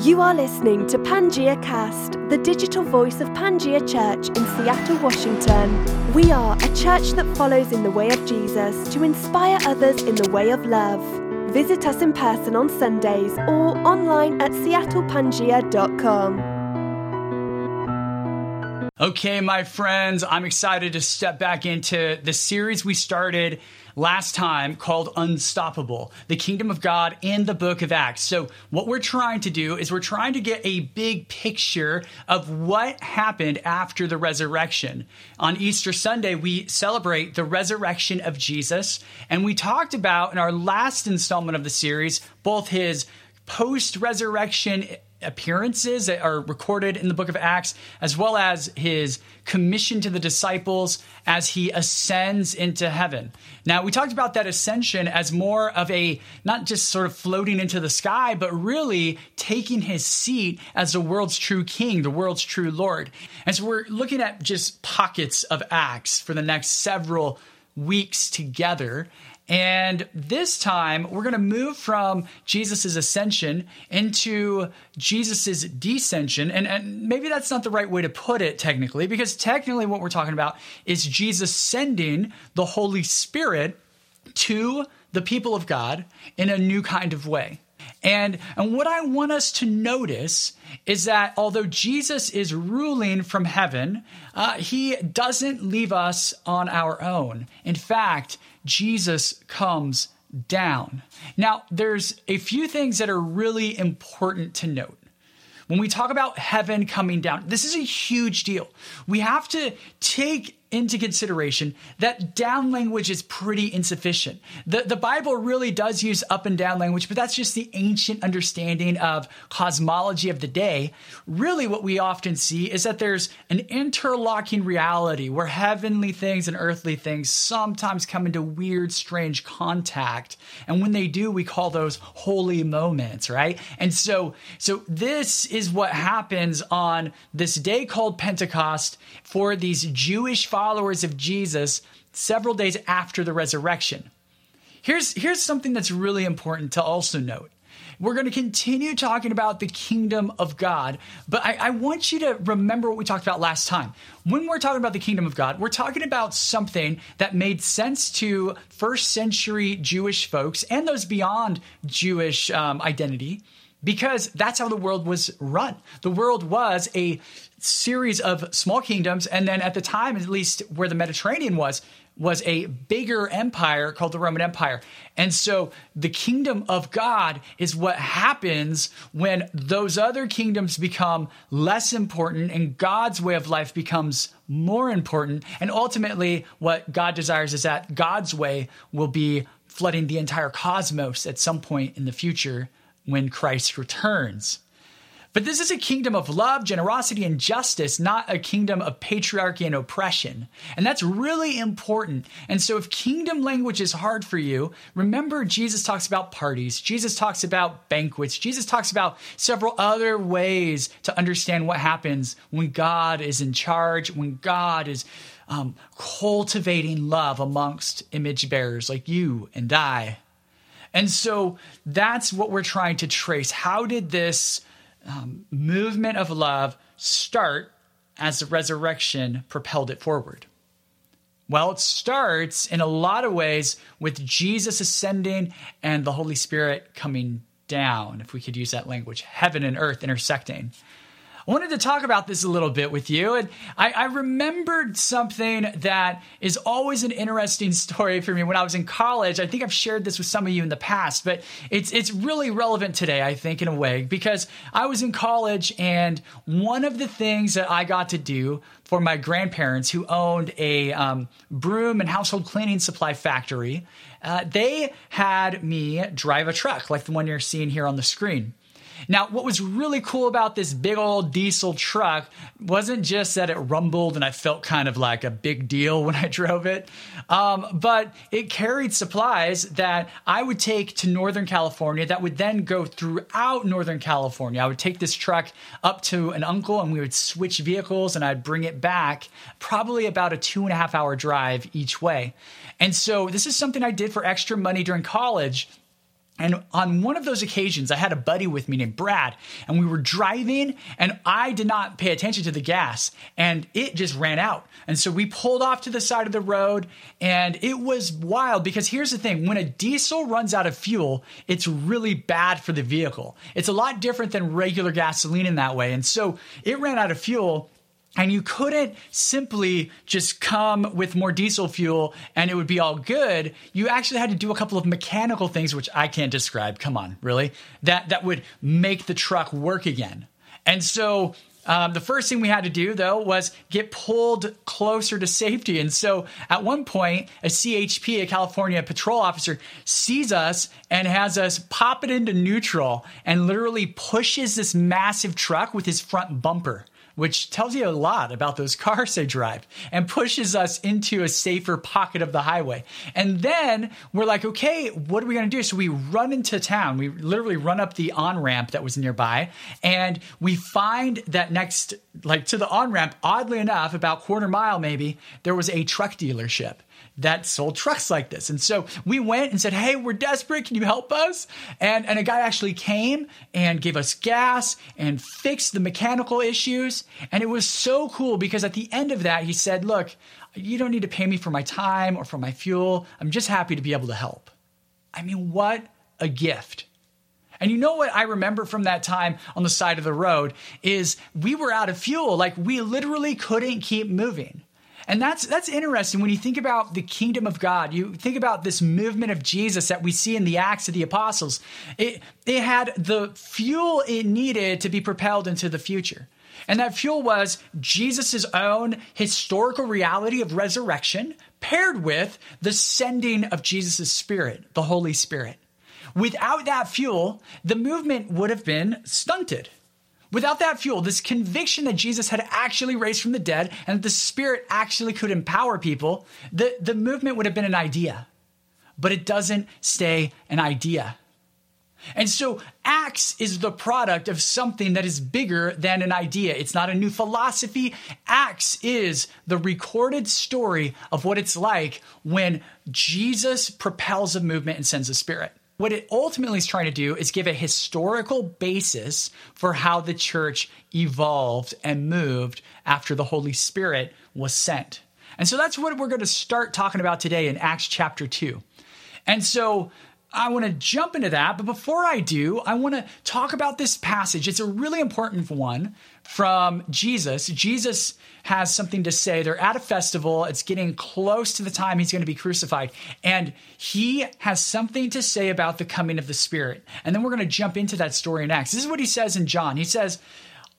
You are listening to Pangea Cast, the digital voice of Pangea Church in Seattle, Washington. We are a church that follows in the way of Jesus to inspire others in the way of love. Visit us in person on Sundays or online at seattlepangea.com. Okay, my friends, I'm excited to step back into the series we started last time called Unstoppable, the kingdom of God in the book of Acts. So, what we're trying to do is we're trying to get a big picture of what happened after the resurrection. On Easter Sunday, we celebrate the resurrection of Jesus, and we talked about in our last installment of the series both his post resurrection appearances that are recorded in the book of Acts, as well as his commission to the disciples as he ascends into heaven. Now, we talked about that ascension as more of a not just sort of floating into the sky, but really taking his seat as the world's true king, the world's true Lord. And so we're looking at just pockets of Acts for the next several weeks together. And this time, we're going to move from Jesus' ascension into Jesus' descension. And, and, maybe that's not the right way to put it technically, because technically, what we're talking about is Jesus sending the Holy Spirit to the people of God in a new kind of way. And, and what I want us to notice is that although Jesus is ruling from heaven, uh, he doesn't leave us on our own. In fact, Jesus comes down. Now, there's a few things that are really important to note. When we talk about heaven coming down, this is a huge deal. We have to take into consideration that down language is pretty insufficient. The, the Bible really does use up and down language, but that's just the ancient understanding of cosmology of the day. Really, what we often see is that there's an interlocking reality where heavenly things and earthly things sometimes come into weird, strange contact. And when they do, we call those holy moments, right? And so, so this is what happens on this day called Pentecost for these Jewish followers of Jesus several days after the resurrection. Here's, here's something that's really important to also note. We're going to continue talking about the kingdom of God, but I, I, want you to remember what we talked about last time. When we're talking about the kingdom of God, we're talking about something that made sense to first century Jewish folks and those beyond Jewish um, identity because that's how the world was run. The world was a series of small kingdoms, and then at the time, at least where the Mediterranean was, was a bigger empire called the Roman Empire. And so the kingdom of God is what happens when those other kingdoms become less important and God's way of life becomes more important. And ultimately, what God desires is that God's way will be flooding the entire cosmos at some point in the future when Christ returns. But this is a kingdom of love, generosity, and justice, not a kingdom of patriarchy and oppression. And that's really important. And so, if kingdom language is hard for you, remember Jesus talks about parties, Jesus talks about banquets, Jesus talks about several other ways to understand what happens when God is in charge, when God is um, cultivating love amongst image bearers like you and I. And so that's what we're trying to trace. How did this um, movement of love start as the resurrection propelled it forward? Well, it starts in a lot of ways with Jesus ascending and the Holy Spirit coming down, if we could use that language, heaven and earth intersecting. I wanted to talk about this a little bit with you. And I, I remembered something that is always an interesting story for me when I was in college. I think I've shared this with some of you in the past, but it's it's really relevant today, I think, in a way, because I was in college and one of the things that I got to do for my grandparents who owned a um, broom and household cleaning supply factory, uh, they had me drive a truck like the one you're seeing here on the screen. Now, what was really cool about this big old diesel truck wasn't just that it rumbled and I felt kind of like a big deal when I drove it, um, but it carried supplies that I would take to Northern California that would then go throughout Northern California. I would take this truck up to an uncle and we would switch vehicles and I'd bring it back, probably about a two and a half hour drive each way. And so this is something I did for extra money during college And on one of those occasions, I had a buddy with me named Brad, and we were driving, and I did not pay attention to the gas, and it just ran out. And so we pulled off to the side of the road, and it was wild because here's the thing when a diesel runs out of fuel, it's really bad for the vehicle. It's a lot different than regular gasoline in that way. And so it ran out of fuel, and you couldn't simply just come with more diesel fuel and it would be all good. You actually had to do a couple of mechanical things, which I can't describe. Come on, really? That, that would make the truck work again. And so um, the first thing we had to do, though, was get pulled closer to safety. And so at one point, a CHP, a California patrol officer, sees us and has us pop it into neutral and literally pushes this massive truck with his front bumper which tells you a lot about those cars they drive and pushes us into a safer pocket of the highway. And then we're like, okay, what are we going to do? So we run into town. We literally run up the on ramp that was nearby and we find that next, like to the on ramp, oddly enough, about quarter mile maybe, there was a truck dealership that sold trucks like this. And so we went and said, Hey, we're desperate. Can you help us? And, and a guy actually came and gave us gas and fixed the mechanical issues. And it was so cool because at the end of that, he said, Look, you don't need to pay me for my time or for my fuel. I'm just happy to be able to help. I mean, what a gift. And you know what I remember from that time on the side of the road is we were out of fuel. Like we literally couldn't keep moving. And that's that's interesting when you think about the kingdom of God. You think about this movement of Jesus that we see in the Acts of the Apostles. It it had the fuel it needed to be propelled into the future. And that fuel was Jesus' own historical reality of resurrection paired with the sending of Jesus' Spirit, the Holy Spirit. Without that fuel, the movement would have been stunted. Without that fuel, this conviction that Jesus had actually raised from the dead and that the Spirit actually could empower people, the, the movement would have been an idea. But it doesn't stay an idea. And so Acts is the product of something that is bigger than an idea. It's not a new philosophy. Acts is the recorded story of what it's like when Jesus propels a movement and sends a spirit. What it ultimately is trying to do is give a historical basis for how the church evolved and moved after the Holy Spirit was sent. And so that's what we're going to start talking about today in Acts chapter 2. And so I want to jump into that. But before I do, I want to talk about this passage. It's a really important one from Jesus. Jesus has something to say. They're at a festival, it's getting close to the time he's going to be crucified. And he has something to say about the coming of the Spirit. And then we're going to jump into that story next. This is what he says in John. He says,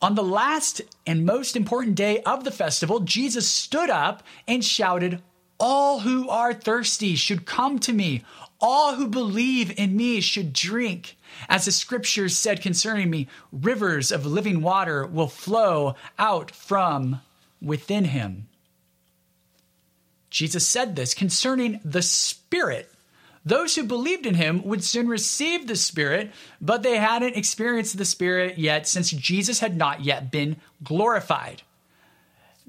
on the last and most important day of the festival, Jesus stood up and shouted, All who are thirsty should come to me. All who believe in me should drink. As the scriptures said concerning me, rivers of living water will flow out from within him. Jesus said this concerning the Spirit. Those who believed in him would soon receive the Spirit, but they hadn't experienced the Spirit yet since Jesus had not yet been glorified.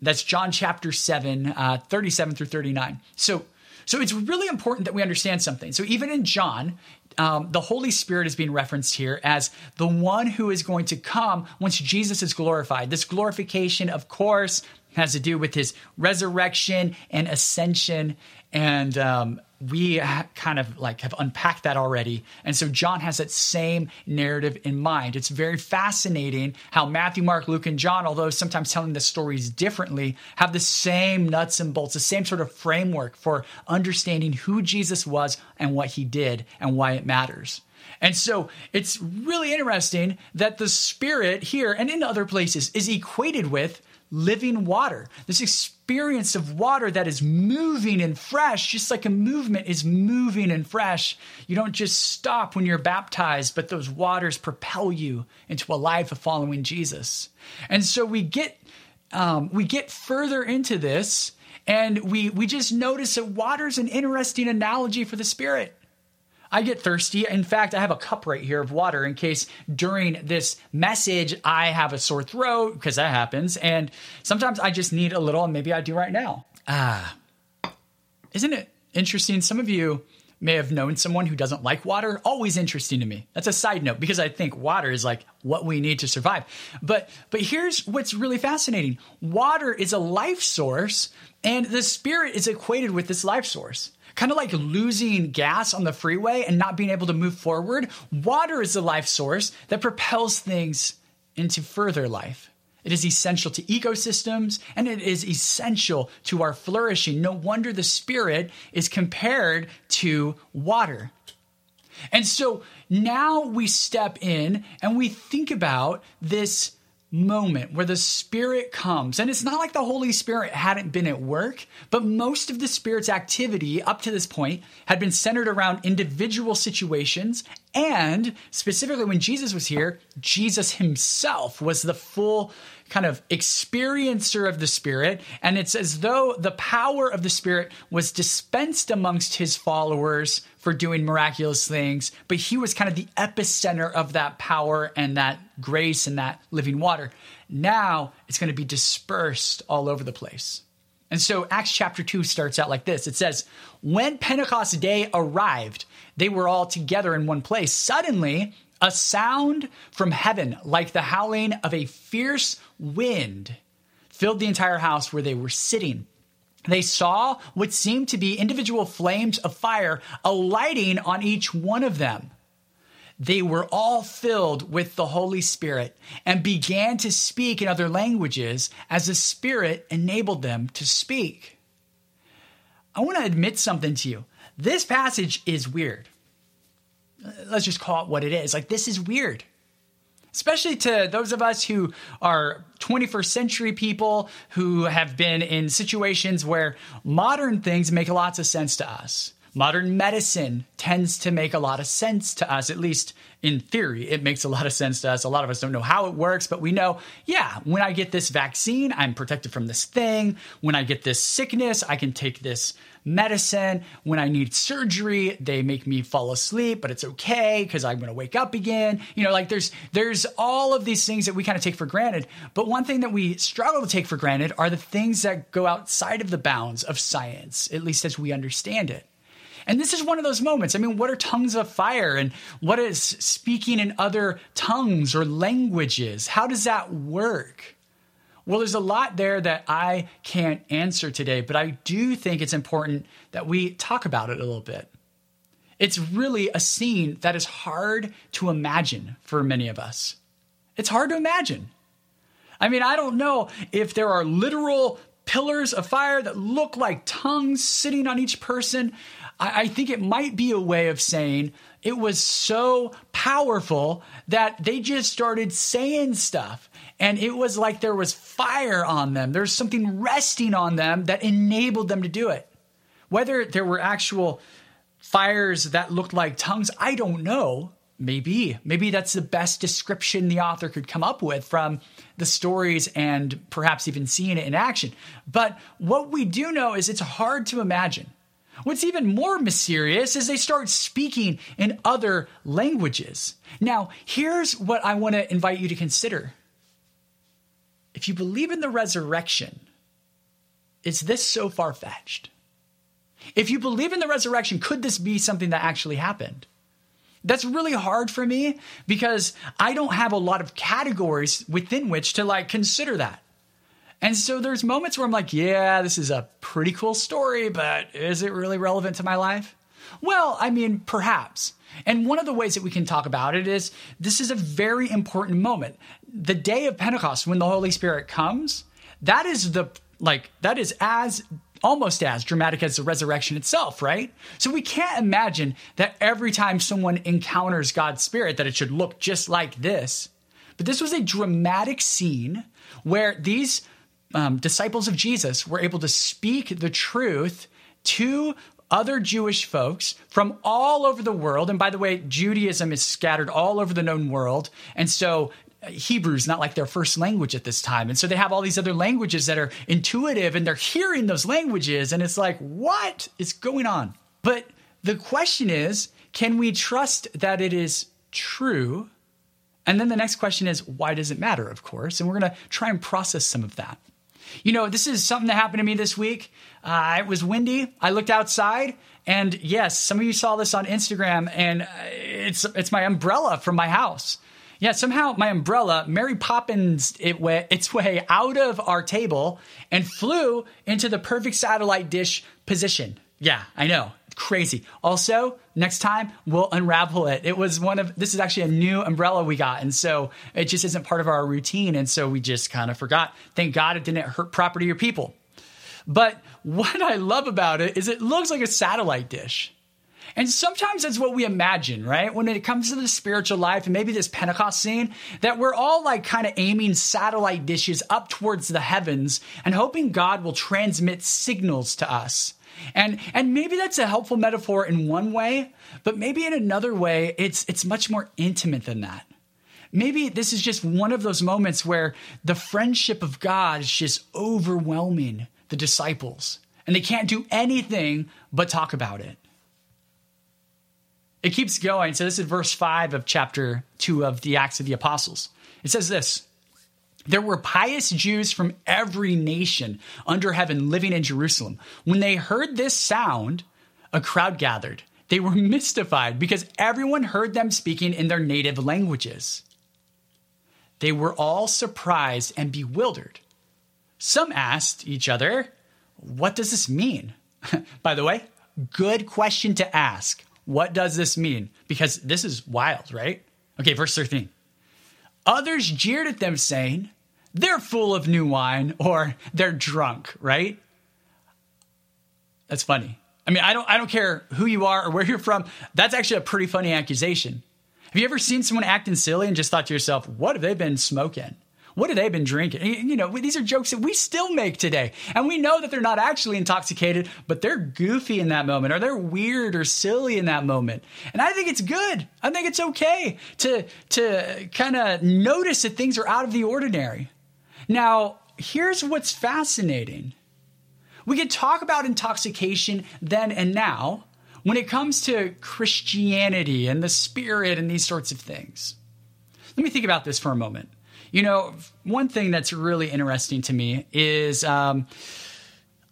That's John chapter 7, uh, 37 through 39. So, so it's really important that we understand something. So even in John, um, the Holy Spirit is being referenced here as the one who is going to come once Jesus is glorified. This glorification, of course, has to do with his resurrection and ascension. And um, we kind of like have unpacked that already. And so John has that same narrative in mind. It's very fascinating how Matthew, Mark, Luke, and John, although sometimes telling the stories differently, have the same nuts and bolts, the same sort of framework for understanding who Jesus was and what he did and why it matters. And so it's really interesting that the Spirit here and in other places is equated with living water, this experience of water that is moving and fresh, just like a movement is moving and fresh. You don't just stop when you're baptized, but those waters propel you into a life of following Jesus. And so we get um, we get further into this, and we we just notice that water is an interesting analogy for the Spirit. I get thirsty. In fact, I have a cup right here of water in case during this message I have a sore throat, because that happens. And sometimes I just need a little, and maybe I do right now. Ah. Isn't it interesting? Some of you may have known someone who doesn't like water. Always interesting to me. That's a side note because I think water is like what we need to survive. But but here's what's really fascinating. Water is a life source and the spirit is equated with this life source. Kind of like losing gas on the freeway and not being able to move forward. Water is the life source that propels things into further life. It is essential to ecosystems and it is essential to our flourishing. No wonder the Spirit is compared to water. And so now we step in and we think about this moment where the Spirit comes. And it's not like the Holy Spirit hadn't been at work, but most of the Spirit's activity up to this point had been centered around individual situations. And specifically, when Jesus was here, Jesus himself was the full kind of experiencer of the Spirit. And it's as though the power of the Spirit was dispensed amongst his followers for doing miraculous things, but he was kind of the epicenter of that power and that grace and that living water. Now it's going to be dispersed all over the place. And so Acts chapter 2 starts out like this it says, When Pentecost day arrived, they were all together in one place. Suddenly, a sound from heaven, like the howling of a fierce wind, filled the entire house where they were sitting. They saw what seemed to be individual flames of fire alighting on each one of them. They were all filled with the Holy Spirit and began to speak in other languages as the Spirit enabled them to speak. I want to admit something to you. This passage is weird let's just call it what it is. Like, this is weird. Especially to those of us who are 21st century people who have been in situations where modern things make lots of sense to us. Modern medicine tends to make a lot of sense to us, at least in theory. It makes a lot of sense to us. A lot of us don't know how it works, but we know, yeah, when I get this vaccine, I'm protected from this thing. When I get this sickness, I can take this medicine. When I need surgery, they make me fall asleep, but it's okay because I'm going to wake up again. You know, like there's there's all of these things that we kind of take for granted. But one thing that we struggle to take for granted are the things that go outside of the bounds of science, at least as we understand it. And this is one of those moments. I mean, what are tongues of fire and what is speaking in other tongues or languages? How does that work? Well, there's a lot there that I can't answer today, but I do think it's important that we talk about it a little bit. It's really a scene that is hard to imagine for many of us. It's hard to imagine. I mean, I don't know if there are literal pillars of fire that look like tongues sitting on each person. I, I, think it might be a way of saying it was so powerful that they just started saying stuff and it was like there was fire on them. There's something resting on them that enabled them to do it. Whether there were actual fires that looked like tongues, I don't know. Maybe. Maybe that's the best description the author could come up with from the stories and perhaps even seeing it in action. But what we do know is it's hard to imagine. What's even more mysterious is they start speaking in other languages. Now, here's what I want to invite you to consider if you believe in the resurrection, is this so far fetched? If you believe in the resurrection, could this be something that actually happened? That's really hard for me because I don't have a lot of categories within which to like consider that. And so there's moments where I'm like, yeah, this is a pretty cool story, but is it really relevant to my life? Well, I mean, perhaps. And one of the ways that we can talk about it is this is a very important moment. The day of Pentecost, when the Holy Spirit comes, that is the like that is as almost as dramatic as the resurrection itself, right? So we can't imagine that every time someone encounters God's Spirit that it should look just like this. But this was a dramatic scene where these um, disciples of Jesus were able to speak the truth to other Jewish folks from all over the world. And by the way, Judaism is scattered all over the known world. And so uh, Hebrew is not like their first language at this time. And so they have all these other languages that are intuitive and they're hearing those languages. And it's like, what is going on? But the question is, can we trust that it is true? And then the next question is, why does it matter, of course? And we're going to try and process some of that. You know, this is something that happened to me this week. Uh, it was windy. I looked outside, and yes, some of you saw this on Instagram, and uh, it's it's my umbrella from my house. Yeah, somehow my umbrella, Mary Poppins, it went its way out of our table and flew into the perfect satellite dish position. Yeah, I know. Crazy. Also, next time we'll unravel it. It was one of this is actually a new umbrella we got, and so it just isn't part of our routine, and so we just kind of forgot. Thank God it didn't hurt property or people. But what I love about it is it looks like a satellite dish. And sometimes that's what we imagine, right? When it comes to the spiritual life and maybe this Pentecost scene, that we're all like kind of aiming satellite dishes up towards the heavens and hoping God will transmit signals to us. And and maybe that's a helpful metaphor in one way, but maybe in another way it's it's much more intimate than that. Maybe this is just one of those moments where the friendship of God is just overwhelming the disciples and they can't do anything but talk about it. It keeps going. So, this is verse 5 of chapter 2 of the Acts of the Apostles. It says this There were pious Jews from every nation under heaven living in Jerusalem. When they heard this sound, a crowd gathered. They were mystified because everyone heard them speaking in their native languages. They were all surprised and bewildered. Some asked each other, What does this mean? By the way, good question to ask. What does this mean? Because this is wild, right? Okay, verse 13. Others jeered at them, saying, They're full of new wine, or they're drunk, right? That's funny. I mean, I don't, I don't care who you are or where you're from. That's actually a pretty funny accusation. Have you ever seen someone acting silly and just thought to yourself, what have they been smoking? What have they been drinking? You know, these are jokes that we still make today. And we know that they're not actually intoxicated, but they're goofy in that moment or they're weird or silly in that moment. And I think it's good. I think it's okay to, to kind of notice that things are out of the ordinary. Now, here's what's fascinating. We could talk about intoxication then and now when it comes to Christianity and the spirit and these sorts of things. Let me think about this for a moment. You know, one thing that's really interesting to me is um,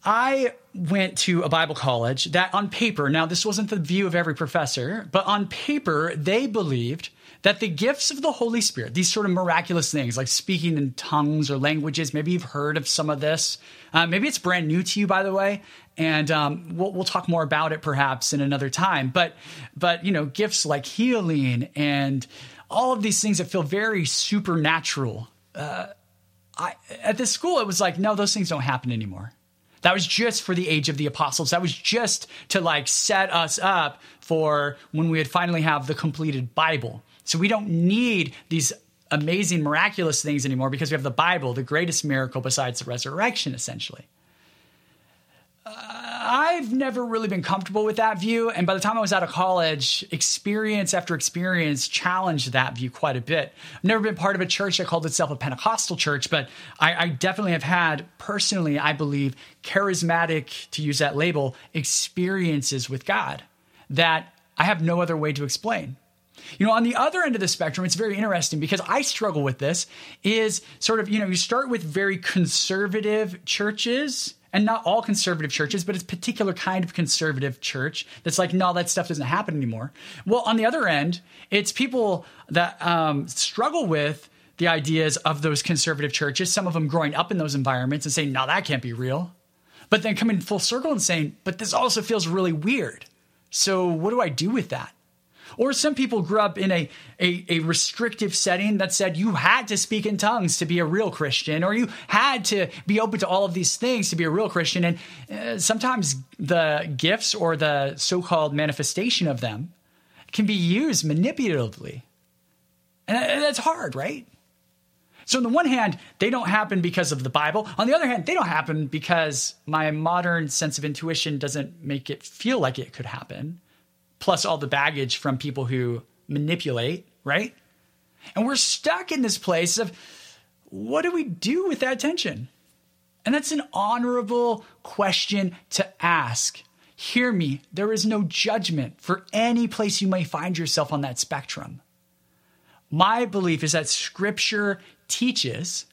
I went to a Bible college that on paper, now this wasn't the view of every professor, but on paper, they believed that the gifts of the Holy Spirit, these sort of miraculous things like speaking in tongues or languages, maybe you've heard of some of this. Uh, maybe it's brand new to you, by the way, and um, we'll, we'll talk more about it perhaps in another time. But, but you know, gifts like healing and all of these things that feel very supernatural. Uh, I, at this school, it was like, no, those things don't happen anymore. That was just for the age of the apostles. That was just to like set us up for when we would finally have the completed Bible. So we don't need these amazing, miraculous things anymore because we have the Bible, the greatest miracle besides the resurrection, essentially. Uh, I've never really been comfortable with that view. And by the time I was out of college, experience after experience challenged that view quite a bit. I've never been part of a church that called itself a Pentecostal church, but I, I definitely have had, personally, I believe, charismatic, to use that label, experiences with God that I have no other way to explain. You know, on the other end of the spectrum, it's very interesting because I struggle with this is sort of, you know, you start with very conservative churches and not all conservative churches, but it's a particular kind of conservative church that's like, no, that stuff doesn't happen anymore. Well, on the other end, it's people that um, struggle with the ideas of those conservative churches, some of them growing up in those environments and saying, no, that can't be real. But then coming full circle and saying, but this also feels really weird. So what do I do with that? Or some people grew up in a, a, a, restrictive setting that said you had to speak in tongues to be a real Christian, or you had to be open to all of these things to be a real Christian. And uh, sometimes the gifts or the so called manifestation of them can be used manipulatively. And that's hard, right? So, on the one hand, they don't happen because of the Bible. On the other hand, they don't happen because my modern sense of intuition doesn't make it feel like it could happen plus all the baggage from people who manipulate, right? And we're stuck in this place of what do we do with that tension? And that's an honorable question to ask. Hear me, there is no judgment for any place you may find yourself on that spectrum. My belief is that scripture teaches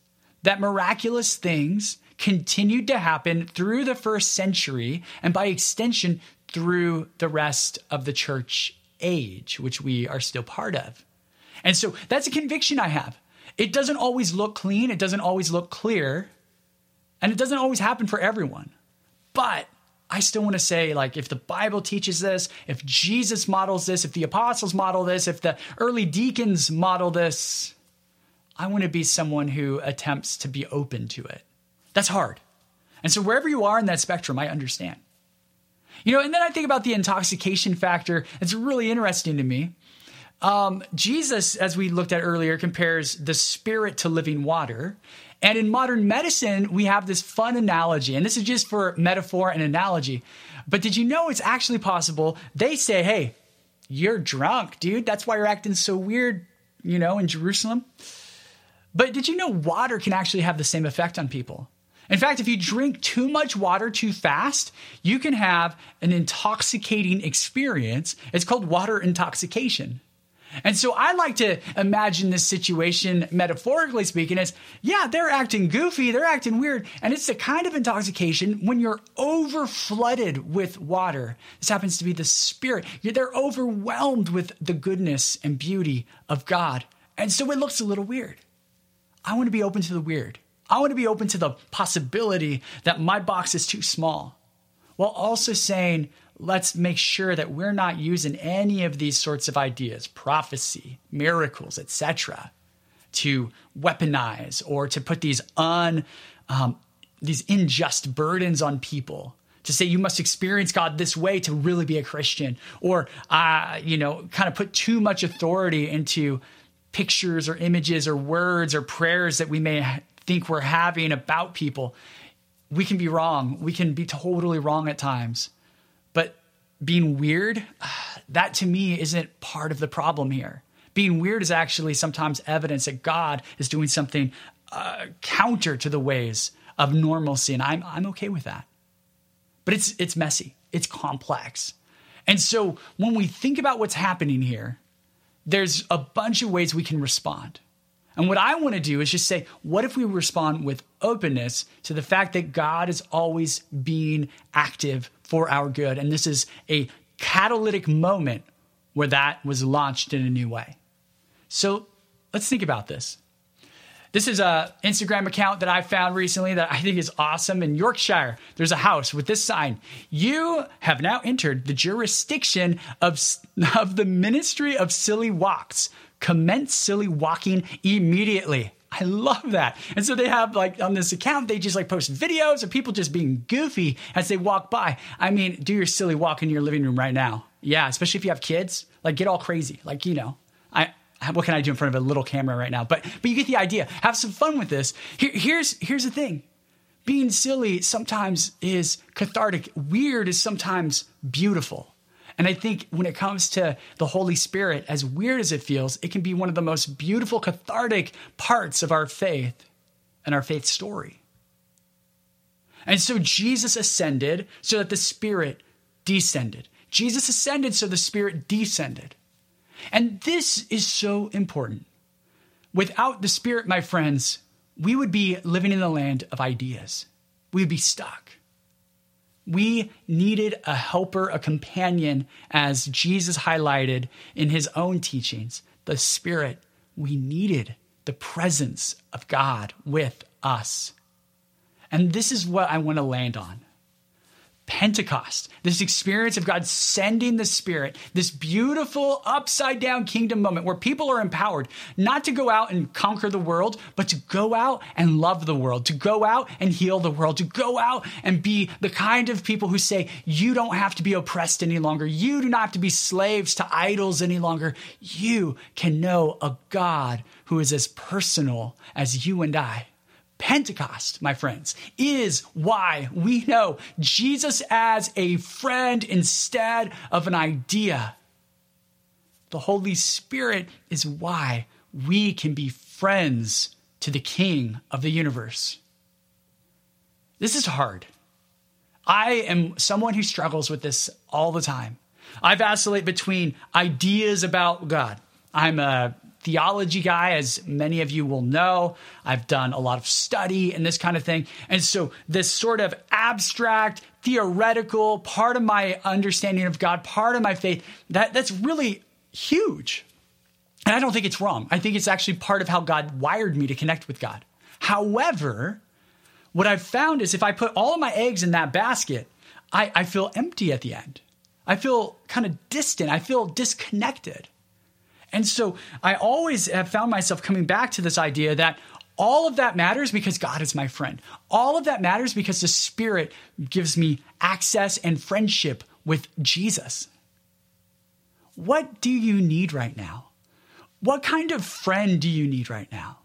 that miraculous things continued to happen through the first century and by extension through the rest of the church age, which we are still part of. And so that's a conviction I have. It doesn't always look clean, it doesn't always look clear, and it doesn't always happen for everyone. But I still want to say, like, if the Bible teaches this, if Jesus models this, if the apostles model this, if the early deacons model this, I want to be someone who attempts to be open to it. That's hard. And so, wherever you are in that spectrum, I understand. You know, and then I think about the intoxication factor. It's really interesting to me. Um, Jesus, as we looked at earlier, compares the spirit to living water. And in modern medicine, we have this fun analogy, and this is just for metaphor and analogy. But did you know it's actually possible? They say, hey, you're drunk, dude. That's why you're acting so weird, you know, in Jerusalem. But did you know water can actually have the same effect on people? In fact, if you drink too much water too fast, you can have an intoxicating experience. It's called water intoxication. And so I like to imagine this situation, metaphorically speaking, as yeah, they're acting goofy, they're acting weird. And it's the kind of intoxication when you're over flooded with water. This happens to be the Spirit. They're overwhelmed with the goodness and beauty of God. And so it looks a little weird. I want to be open to the weird. I want to be open to the possibility that my box is too small, while also saying, let's make sure that we're not using any of these sorts of ideas, prophecy, miracles, etc., to weaponize or to put these un um, these unjust burdens on people to say you must experience God this way to really be a Christian, or uh, you know, kind of put too much authority into pictures or images or words or prayers that we may think we're having about people. We can be wrong. We can be totally wrong at times. But being weird, that to me isn't part of the problem here. Being weird is actually sometimes evidence that God is doing something uh, counter to the ways of normalcy, and I'm I'm okay with that. But it's it's messy, it's complex, and so when we think about what's happening here, there's a bunch of ways we can respond. And what I want to do is just say, what if we respond with openness to the fact that God is always being active for our good? And this is a catalytic moment where that was launched in a new way. So let's think about this. This is a Instagram account that I found recently that I think is awesome. In Yorkshire, there's a house with this sign. You have now entered the jurisdiction of, of the Ministry of Silly Walks commence silly walking immediately. I love that. And so they have like on this account, they just like post videos of people just being goofy as they walk by. I mean, do your silly walk in your living room right now. Yeah, especially if you have kids, like get all crazy. Like, you know, I what can I do in front of a little camera right now? But but you get the idea. Have some fun with this. Here, here's here's the thing. Being silly sometimes is cathartic. Weird is sometimes beautiful. And I think when it comes to the Holy Spirit, as weird as it feels, it can be one of the most beautiful, cathartic parts of our faith and our faith story. And so Jesus ascended so that the Spirit descended. Jesus ascended so the Spirit descended. And this is so important. Without the Spirit, my friends, we would be living in the land of ideas. We would be stuck. We needed a helper, a companion, as Jesus highlighted in his own teachings. The Spirit, we needed the presence of God with us. And this is what I want to land on. Pentecost, this experience of God sending the Spirit, this beautiful upside down kingdom moment where people are empowered not to go out and conquer the world, but to go out and love the world, to go out and heal the world, to go out and be the kind of people who say, You don't have to be oppressed any longer. You do not have to be slaves to idols any longer. You can know a God who is as personal as you and I. Pentecost, my friends, is why we know Jesus as a friend instead of an idea. The Holy Spirit is why we can be friends to the King of the universe. This is hard. I am someone who struggles with this all the time. I vacillate between ideas about God. I'm a theology guy, as many of you will know. I've done a lot of study and this kind of thing. And so, this sort of abstract, theoretical part of my understanding of God, part of my faith, that, that's really huge. And I don't think it's wrong. I think it's actually part of how God wired me to connect with God. However, what I've found is if I put all of my eggs in that basket, I, I feel empty at the end. I feel kind of distant. I feel disconnected. And so I always have found myself coming back to this idea that all of that matters because God is my friend. All of that matters because the Spirit gives me access and friendship with Jesus. What do you need right now? What kind of friend do you need right now?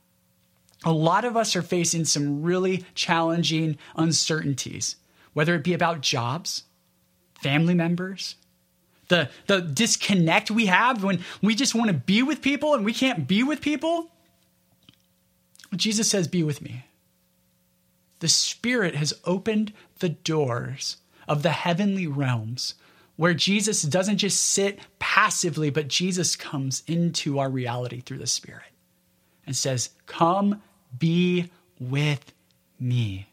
A lot of us are facing some really challenging uncertainties, whether it be about jobs, family members, the, the disconnect we have when we just want to be with people and we can't be with people. Jesus says, Be with me. The Spirit has opened the doors of the heavenly realms where Jesus doesn't just sit passively, but Jesus comes into our reality through the Spirit and says, Come be with me.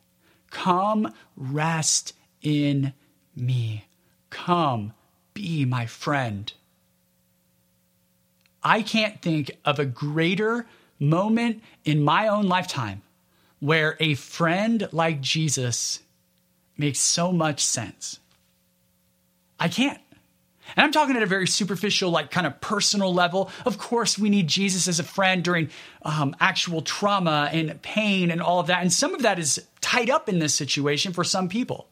Come rest in me. Come be my friend. I can't think of a greater moment in my own lifetime where a friend like Jesus makes so much sense. I can't. And I'm talking at a very superficial, like kind of personal level. Of course, we need Jesus as a friend during um, actual trauma and pain and all of that. And some of that is tied up in this situation for some people.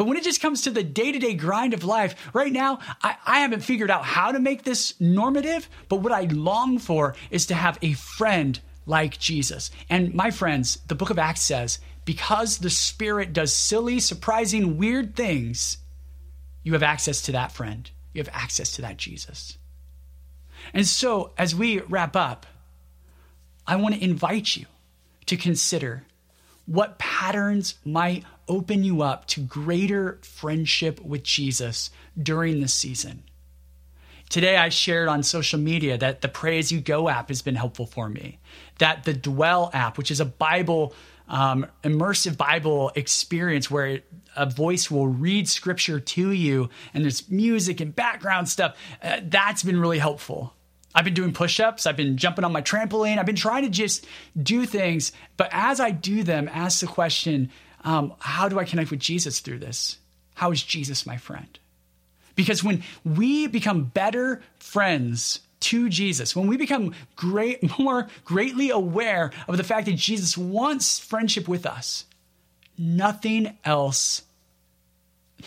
But when it just comes to the day to day grind of life, right now, I, I, haven't figured out how to make this normative. But what I long for is to have a friend like Jesus. And my friends, the book of Acts says, because the Spirit does silly, surprising, weird things, you have access to that friend. You have access to that Jesus. And so, as we wrap up, I want to invite you to consider what patterns might open you up to greater friendship with Jesus during this season. Today, I shared on social media that the Pray As You Go app has been helpful for me, that the Dwell app, which is a Bible, um, immersive Bible experience where a voice will read scripture to you and there's music and background stuff, uh, that's been really helpful. I've been doing push ups. I've been jumping on my trampoline. I've been trying to just do things. But as I do them, ask the question um, how do I connect with Jesus through this? How is Jesus my friend? Because when we become better friends to Jesus, when we become great, more greatly aware of the fact that Jesus wants friendship with us, nothing else,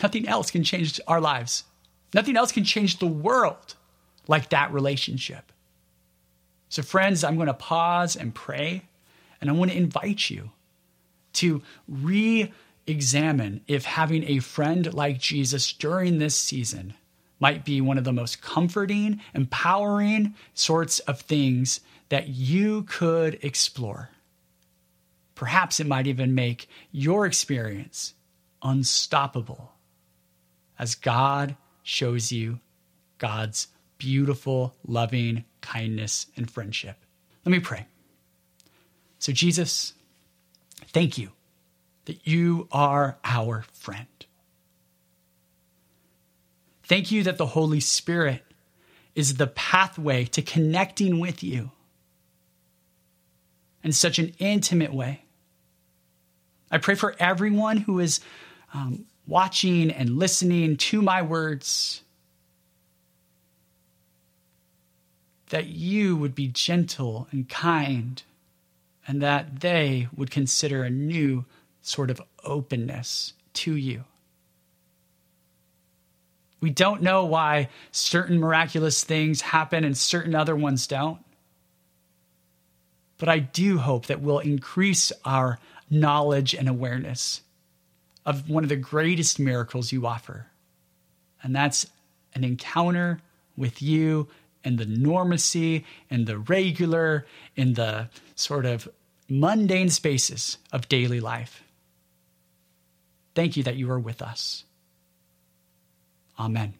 nothing else can change our lives. Nothing else can change the world like that relationship. So, friends, I'm going to pause and pray, and I want to invite you to re examine if having a friend like Jesus during this season might be one of the most comforting, empowering sorts of things that you could explore. Perhaps it might even make your experience unstoppable as God shows you God's beautiful, loving kindness and friendship. Let me pray. So, Jesus, thank you that you are our friend. Thank you that the Holy Spirit is the pathway to connecting with you in such an intimate way. I pray for everyone who is um, watching and listening to my words that you would be gentle and kind, and that they would consider a new sort of openness to you. We don't know why certain miraculous things happen and certain other ones don't. But I do hope that we'll increase our knowledge and awareness of one of the greatest miracles you offer. And that's an encounter with you and the normacy and the regular in the sort of mundane spaces of daily life. Thank you that you are with us. Amen.